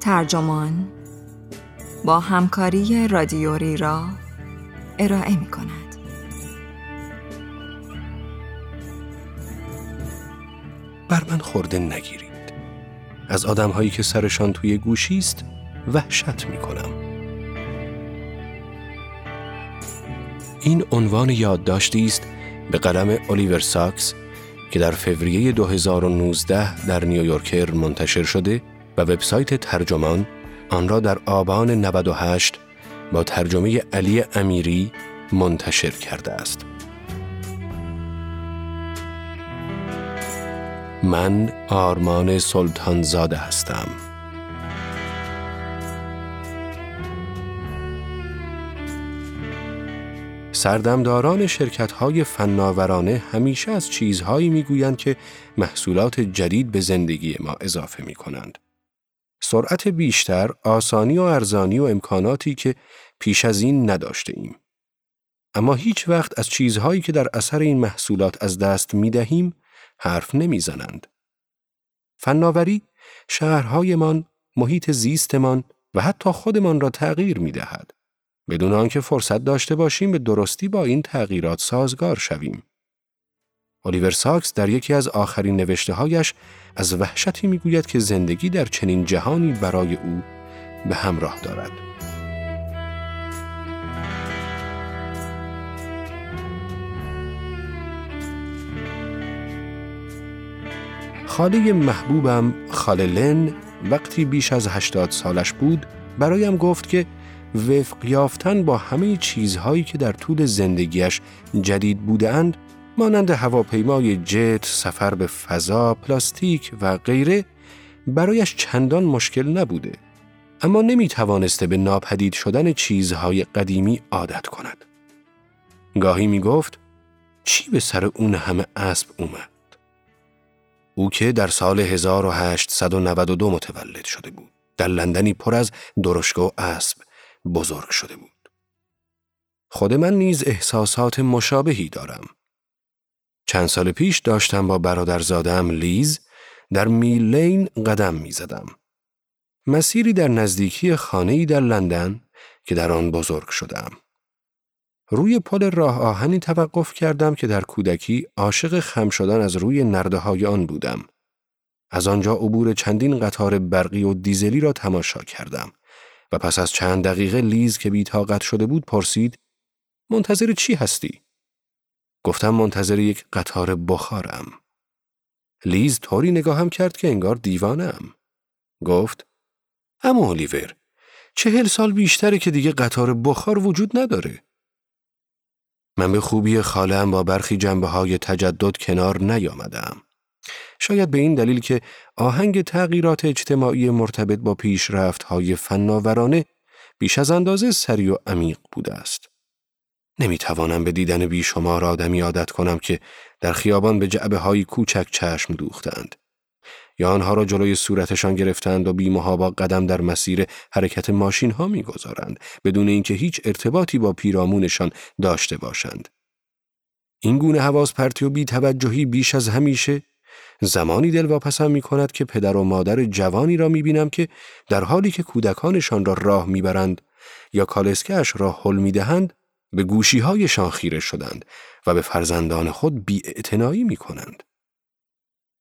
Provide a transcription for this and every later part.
ترجمان با همکاری رادیوری را ارائه می کند. بر من خورده نگیرید. از آدم هایی که سرشان توی گوشی است وحشت می کنم. این عنوان یادداشتی است به قلم الیور ساکس که در فوریه 2019 در نیویورکر منتشر شده و وبسایت ترجمان آن را در آبان 98 با ترجمه علی امیری منتشر کرده است. من آرمان سلطانزاده هستم. سردمداران شرکت های فناورانه همیشه از چیزهایی می‌گویند که محصولات جدید به زندگی ما اضافه می کنند. سرعت بیشتر، آسانی و ارزانی و امکاناتی که پیش از این نداشته ایم. اما هیچ وقت از چیزهایی که در اثر این محصولات از دست می دهیم حرف نمی زنند. فناوری شهرهایمان، محیط زیستمان و حتی خودمان را تغییر می دهد. بدون آنکه فرصت داشته باشیم به درستی با این تغییرات سازگار شویم. الیور ساکس در یکی از آخرین نوشته هایش از وحشتی می‌گوید که زندگی در چنین جهانی برای او به همراه دارد. خاله محبوبم خاله لن وقتی بیش از هشتاد سالش بود برایم گفت که وفق یافتن با همه چیزهایی که در طول زندگیش جدید بودند مانند هواپیمای جت، سفر به فضا، پلاستیک و غیره برایش چندان مشکل نبوده اما نمی توانسته به ناپدید شدن چیزهای قدیمی عادت کند. گاهی می گفت چی به سر اون همه اسب اومد؟ او که در سال 1892 متولد شده بود. در لندنی پر از درشگاه اسب بزرگ شده بود. خود من نیز احساسات مشابهی دارم. چند سال پیش داشتم با برادرزادم لیز در میلین قدم می زدم. مسیری در نزدیکی خانه‌ای در لندن که در آن بزرگ شدم. روی پل راه آهنی توقف کردم که در کودکی عاشق خم شدن از روی نرده های آن بودم. از آنجا عبور چندین قطار برقی و دیزلی را تماشا کردم و پس از چند دقیقه لیز که بیتاقت شده بود پرسید منتظر چی هستی؟ گفتم منتظر یک قطار بخارم. لیز طوری نگاهم کرد که انگار دیوانم. گفت اما اولیور چهل سال بیشتره که دیگه قطار بخار وجود نداره. من به خوبی خالم با برخی جنبه های تجدد کنار نیامدم. شاید به این دلیل که آهنگ تغییرات اجتماعی مرتبط با پیشرفت های فناورانه بیش از اندازه سری و عمیق بوده است. نمی توانم به دیدن بیشمار آدمی عادت کنم که در خیابان به جعبه های کوچک چشم دوختند. یا آنها را جلوی صورتشان گرفتند و بیمهابا قدم در مسیر حرکت ماشین ها می‌گذارند بدون اینکه هیچ ارتباطی با پیرامونشان داشته باشند. این گونه حواس پرتی و بی توجهی بیش از همیشه زمانی دلواپسم می کند که پدر و مادر جوانی را می بینم که در حالی که کودکانشان را راه می‌برند یا کالسکهش را حل می دهند به گوشی هایشان خیره شدند و به فرزندان خود بی می کنند.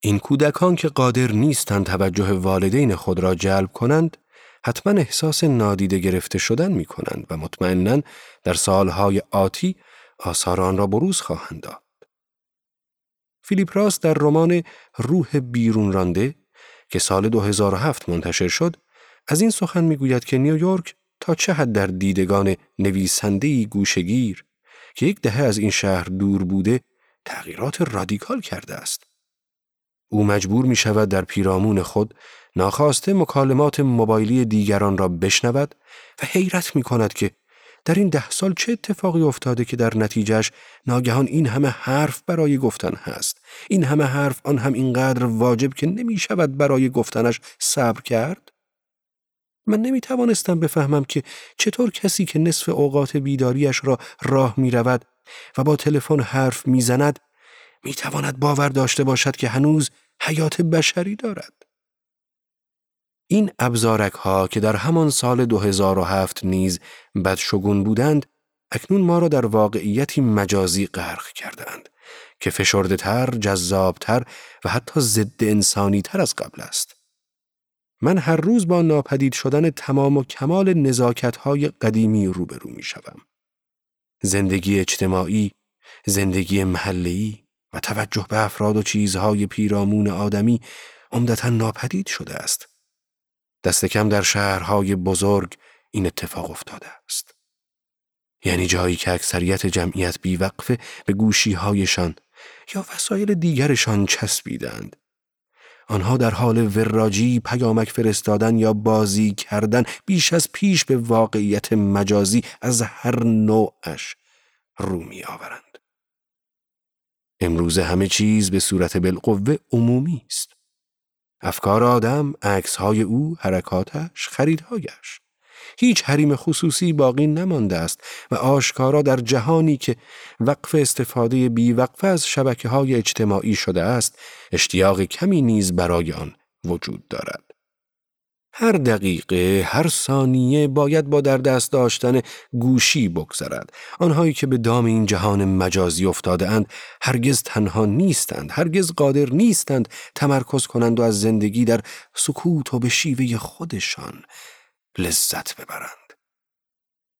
این کودکان که قادر نیستند توجه والدین خود را جلب کنند، حتما احساس نادیده گرفته شدن می کنند و مطمئنا در سالهای آتی آثار آن را بروز خواهند داد. فیلیپ راس در رمان روح بیرون رانده که سال 2007 منتشر شد، از این سخن می‌گوید که نیویورک تا چه حد در دیدگان نویسندهی گوشگیر که یک دهه از این شهر دور بوده تغییرات رادیکال کرده است. او مجبور می شود در پیرامون خود ناخواسته مکالمات موبایلی دیگران را بشنود و حیرت می کند که در این ده سال چه اتفاقی افتاده که در نتیجهش ناگهان این همه حرف برای گفتن هست این همه حرف آن هم اینقدر واجب که نمی شود برای گفتنش صبر کرد من نمی توانستم بفهمم که چطور کسی که نصف اوقات بیداریش را راه می رود و با تلفن حرف می زند می تواند باور داشته باشد که هنوز حیات بشری دارد. این ابزارک ها که در همان سال 2007 نیز بدشگون بودند اکنون ما را در واقعیتی مجازی غرق کردند که فشرده تر، جذابتر و حتی ضد انسانی تر از قبل است. من هر روز با ناپدید شدن تمام و کمال نزاکت های قدیمی روبرو می شوم. زندگی اجتماعی، زندگی محلی و توجه به افراد و چیزهای پیرامون آدمی عمدتا ناپدید شده است. دست کم در شهرهای بزرگ این اتفاق افتاده است. یعنی جایی که اکثریت جمعیت بیوقفه به گوشیهایشان یا وسایل دیگرشان چسبیدند. آنها در حال وراجی پیامک فرستادن یا بازی کردن بیش از پیش به واقعیت مجازی از هر نوعش رو می آورند. امروز همه چیز به صورت بالقوه عمومی است. افکار آدم، عکسهای او، حرکاتش، خریدهایش. هیچ حریم خصوصی باقی نمانده است و آشکارا در جهانی که وقف استفاده بیوقفه از شبکه های اجتماعی شده است اشتیاق کمی نیز برای آن وجود دارد. هر دقیقه، هر ثانیه باید با در دست داشتن گوشی بگذرد. آنهایی که به دام این جهان مجازی افتاده اند، هرگز تنها نیستند، هرگز قادر نیستند تمرکز کنند و از زندگی در سکوت و به شیوه خودشان لذت ببرند.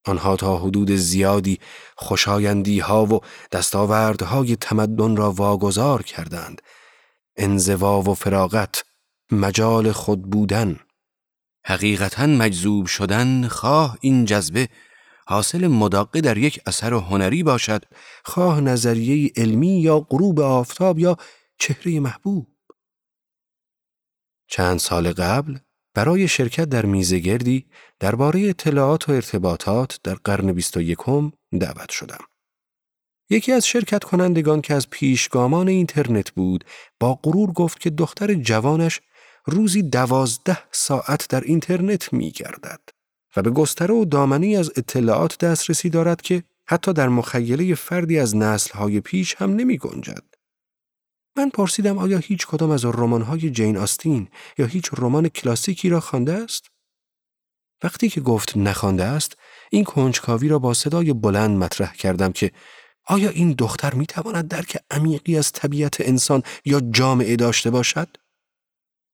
آنها تا حدود زیادی خوشایندی ها و دستاوردهای تمدن را واگذار کردند. انزوا و فراغت، مجال خود بودن، حقیقتا مجذوب شدن خواه این جذبه حاصل مداقه در یک اثر هنری باشد خواه نظریه علمی یا غروب آفتاب یا چهره محبوب چند سال قبل برای شرکت در میزگردی درباره اطلاعات و ارتباطات در قرن بیست و یکم دعوت شدم. یکی از شرکت کنندگان که از پیشگامان اینترنت بود با غرور گفت که دختر جوانش روزی دوازده ساعت در اینترنت می گردد و به گستره و دامنی از اطلاعات دسترسی دارد که حتی در مخیله فردی از نسلهای پیش هم نمی گنجد. من پرسیدم آیا هیچ کدام از رمان‌های جین آستین یا هیچ رمان کلاسیکی را خوانده است؟ وقتی که گفت نخوانده است، این کنجکاوی را با صدای بلند مطرح کردم که آیا این دختر می تواند درک عمیقی از طبیعت انسان یا جامعه داشته باشد؟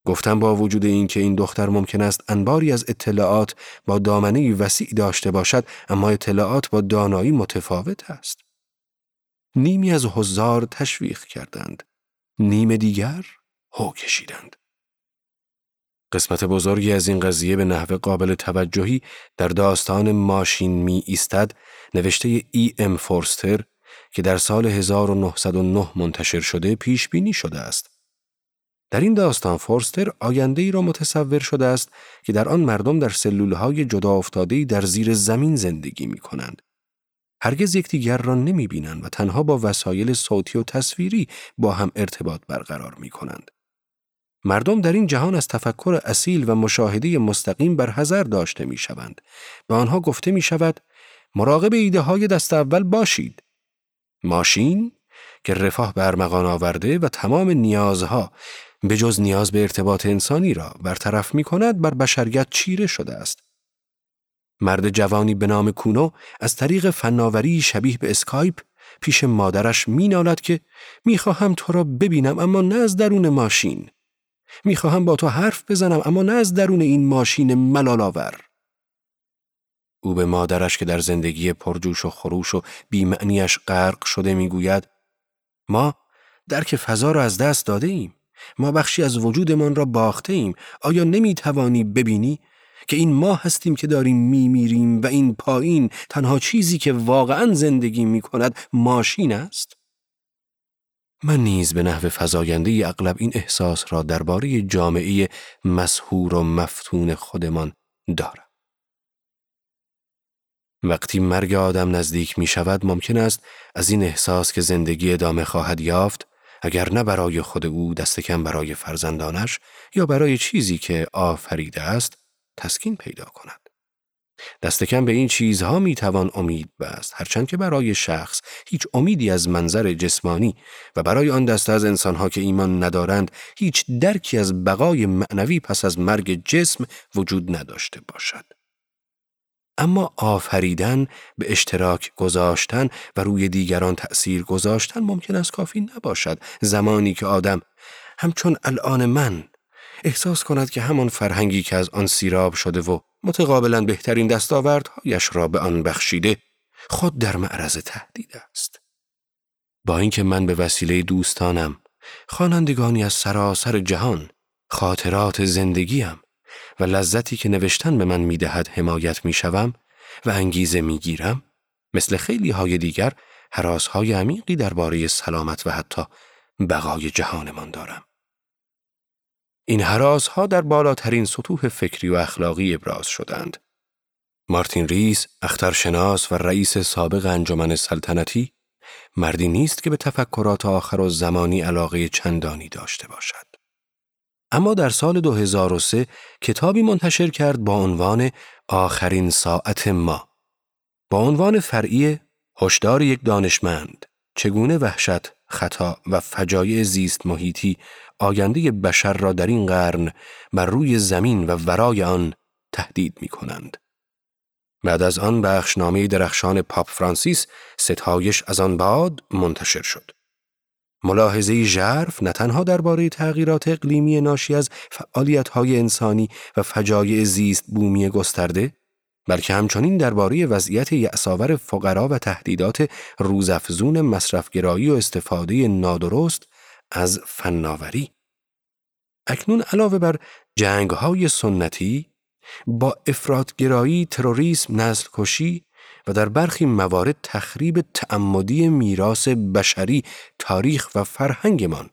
گفتم با وجود اینکه این دختر ممکن است انباری از اطلاعات با دامنه وسیع داشته باشد اما اطلاعات با دانایی متفاوت است. نیمی از حضار تشویق کردند. نیم دیگر هو کشیدند. قسمت بزرگی از این قضیه به نحو قابل توجهی در داستان ماشین می ایستد نوشته ای ام فورستر که در سال 1909 منتشر شده پیش بینی شده است. در این داستان فورستر آینده ای را متصور شده است که در آن مردم در سلولهای جدا افتاده در زیر زمین زندگی می کنند. هرگز یکدیگر را نمی بینند و تنها با وسایل صوتی و تصویری با هم ارتباط برقرار می کنند. مردم در این جهان از تفکر اصیل و مشاهده مستقیم بر حذر داشته می شوند. به آنها گفته می شود مراقب ایده های دست اول باشید. ماشین که رفاه برمغان آورده و تمام نیازها به جز نیاز به ارتباط انسانی را برطرف می کند بر بشریت چیره شده است. مرد جوانی به نام کونو از طریق فناوری شبیه به اسکایپ پیش مادرش مینالد که می‌خواهم تو را ببینم اما نه از درون ماشین. می‌خواهم با تو حرف بزنم اما نه از درون این ماشین ملالاور. او به مادرش که در زندگی پرجوش و خروش و بیمعنیش غرق شده می‌گوید ما درک فضا را از دست داده ایم. ما بخشی از وجودمان را باخته ایم آیا نمی توانی ببینی که این ما هستیم که داریم می میریم و این پایین تنها چیزی که واقعا زندگی می کند ماشین است؟ من نیز به نحو فضاینده اغلب این احساس را درباره جامعه مسهور و مفتون خودمان دارم. وقتی مرگ آدم نزدیک می شود ممکن است از این احساس که زندگی ادامه خواهد یافت اگر نه برای خود او دست کم برای فرزندانش یا برای چیزی که آفریده است تسکین پیدا کند. دست کم به این چیزها می توان امید بست هرچند که برای شخص هیچ امیدی از منظر جسمانی و برای آن دسته از انسانها که ایمان ندارند هیچ درکی از بقای معنوی پس از مرگ جسم وجود نداشته باشد اما آفریدن به اشتراک گذاشتن و روی دیگران تأثیر گذاشتن ممکن است کافی نباشد زمانی که آدم همچون الان من احساس کند که همان فرهنگی که از آن سیراب شده و متقابلا بهترین دستاوردهایش را به آن بخشیده خود در معرض تهدید است. با اینکه من به وسیله دوستانم خوانندگانی از سراسر جهان خاطرات زندگیم و لذتی که نوشتن به من می‌دهد حمایت می‌شوم و انگیزه می‌گیرم مثل خیلی های دیگر حراس های عمیقی درباره سلامت و حتی بقای جهانمان دارم. این حراس ها در بالاترین سطوح فکری و اخلاقی ابراز شدند. مارتین ریس، اخترشناس و رئیس سابق انجمن سلطنتی، مردی نیست که به تفکرات آخر و زمانی علاقه چندانی داشته باشد. اما در سال 2003 کتابی منتشر کرد با عنوان آخرین ساعت ما. با عنوان فرعی هشدار یک دانشمند چگونه وحشت، خطا و فجایع زیست محیطی آینده بشر را در این قرن بر روی زمین و ورای آن تهدید می کنند. بعد از آن بخشنامه درخشان پاپ فرانسیس ستایش از آن بعد منتشر شد. ملاحظه ژرف نه تنها درباره تغییرات اقلیمی ناشی از فعالیت‌های انسانی و فجایع زیست بومی گسترده بلکه همچنین درباره وضعیت یعصاور فقرا و تهدیدات روزافزون مصرفگرایی و استفاده نادرست از فناوری اکنون علاوه بر جنگهای سنتی با افرادگرایی، تروریسم، نسل کشی و در برخی موارد تخریب تعمدی میراث بشری، تاریخ و فرهنگمان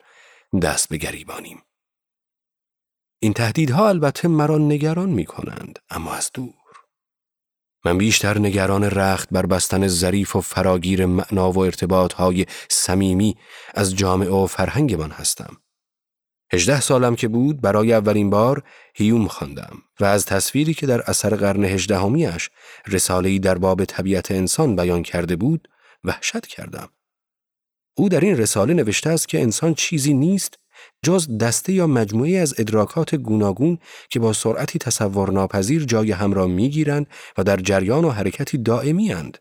دست به گریبانیم. این تهدیدها البته مرا نگران می کنند، اما از دور. من بیشتر نگران رخت بر بستن ظریف و فراگیر معنا و ارتباطهای صمیمی از جامعه و فرهنگمان هستم. هجده سالم که بود برای اولین بار هیوم خواندم و از تصویری که در اثر قرن هجدهمیاش رساله‌ای در باب طبیعت انسان بیان کرده بود وحشت کردم. او در این رساله نوشته است که انسان چیزی نیست جز دسته یا مجموعه از ادراکات گوناگون که با سرعتی تصور ناپذیر جای هم را می‌گیرند و در جریان و حرکتی دائمی اند.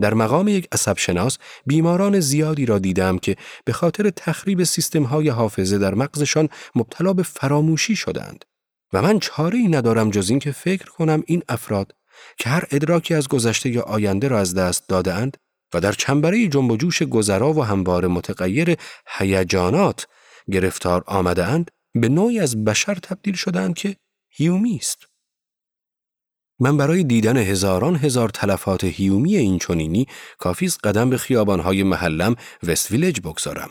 در مقام یک عصبشناس بیماران زیادی را دیدم که به خاطر تخریب سیستم های حافظه در مغزشان مبتلا به فراموشی شدند و من چاره ای ندارم جز اینکه فکر کنم این افراد که هر ادراکی از گذشته یا آینده را از دست دادهاند و در چنبره جنب و جوش گذرا و هموار متغیر هیجانات گرفتار آمده اند به نوعی از بشر تبدیل شدند که هیومی است. من برای دیدن هزاران هزار تلفات هیومی این چونینی کافیز قدم به خیابانهای محلم وست ویلج بگذارم.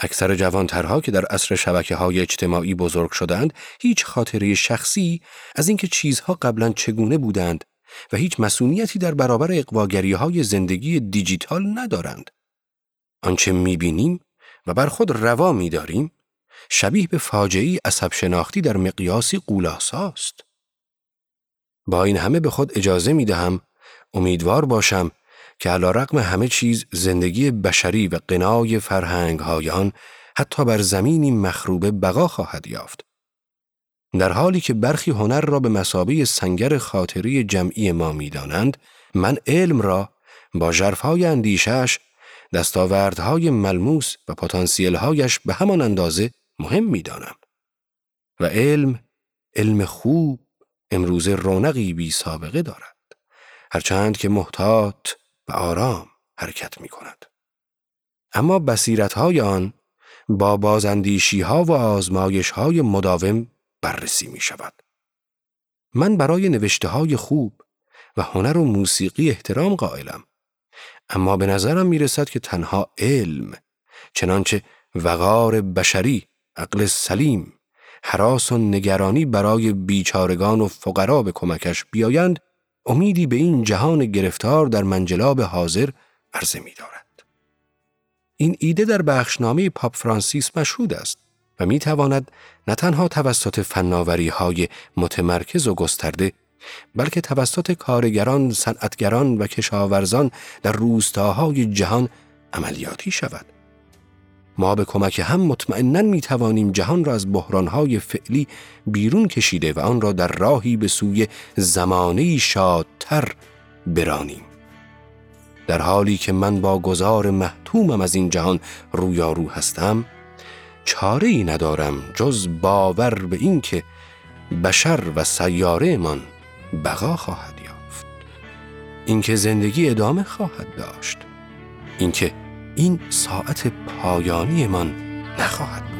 اکثر جوانترها که در عصر شبکه های اجتماعی بزرگ شدند هیچ خاطره شخصی از اینکه چیزها قبلا چگونه بودند و هیچ مسئولیتی در برابر اقواگری های زندگی دیجیتال ندارند. آنچه می‌بینیم و بر خود روا میداریم شبیه به فاجعی عصب شناختی در مقیاسی قولاساست. با این همه به خود اجازه می دهم امیدوار باشم که علا رقم همه چیز زندگی بشری و قنای فرهنگ هایان حتی بر زمینی مخروبه بقا خواهد یافت. در حالی که برخی هنر را به مسابه سنگر خاطری جمعی ما می‌دانند، من علم را با جرفهای اندیشش دستاوردهای ملموس و پتانسیلهایش به همان اندازه مهم می‌دانم. و علم، علم خوب امروز رونقی بی سابقه دارد. هرچند که محتاط و آرام حرکت می کند. اما بصیرت های آن با بازندیشی ها و آزمایش های مداوم بررسی می شود. من برای نوشته های خوب و هنر و موسیقی احترام قائلم. اما به نظرم می رسد که تنها علم چنانچه وقار بشری، عقل سلیم حراس و نگرانی برای بیچارگان و فقرا به کمکش بیایند امیدی به این جهان گرفتار در منجلاب حاضر عرضه می دارد. این ایده در بخشنامه پاپ فرانسیس مشهود است و می تواند نه تنها توسط فناوری های متمرکز و گسترده بلکه توسط کارگران، صنعتگران و کشاورزان در روستاهای جهان عملیاتی شود. ما به کمک هم مطمئنا می توانیم جهان را از بحرانهای فعلی بیرون کشیده و آن را در راهی به سوی زمانه شادتر برانیم. در حالی که من با گذار محتومم از این جهان رویارو هستم چاره ای ندارم جز باور به اینکه بشر و سیاره من بقا خواهد یافت. اینکه زندگی ادامه خواهد داشت. اینکه این ساعت پایانی من نخواهد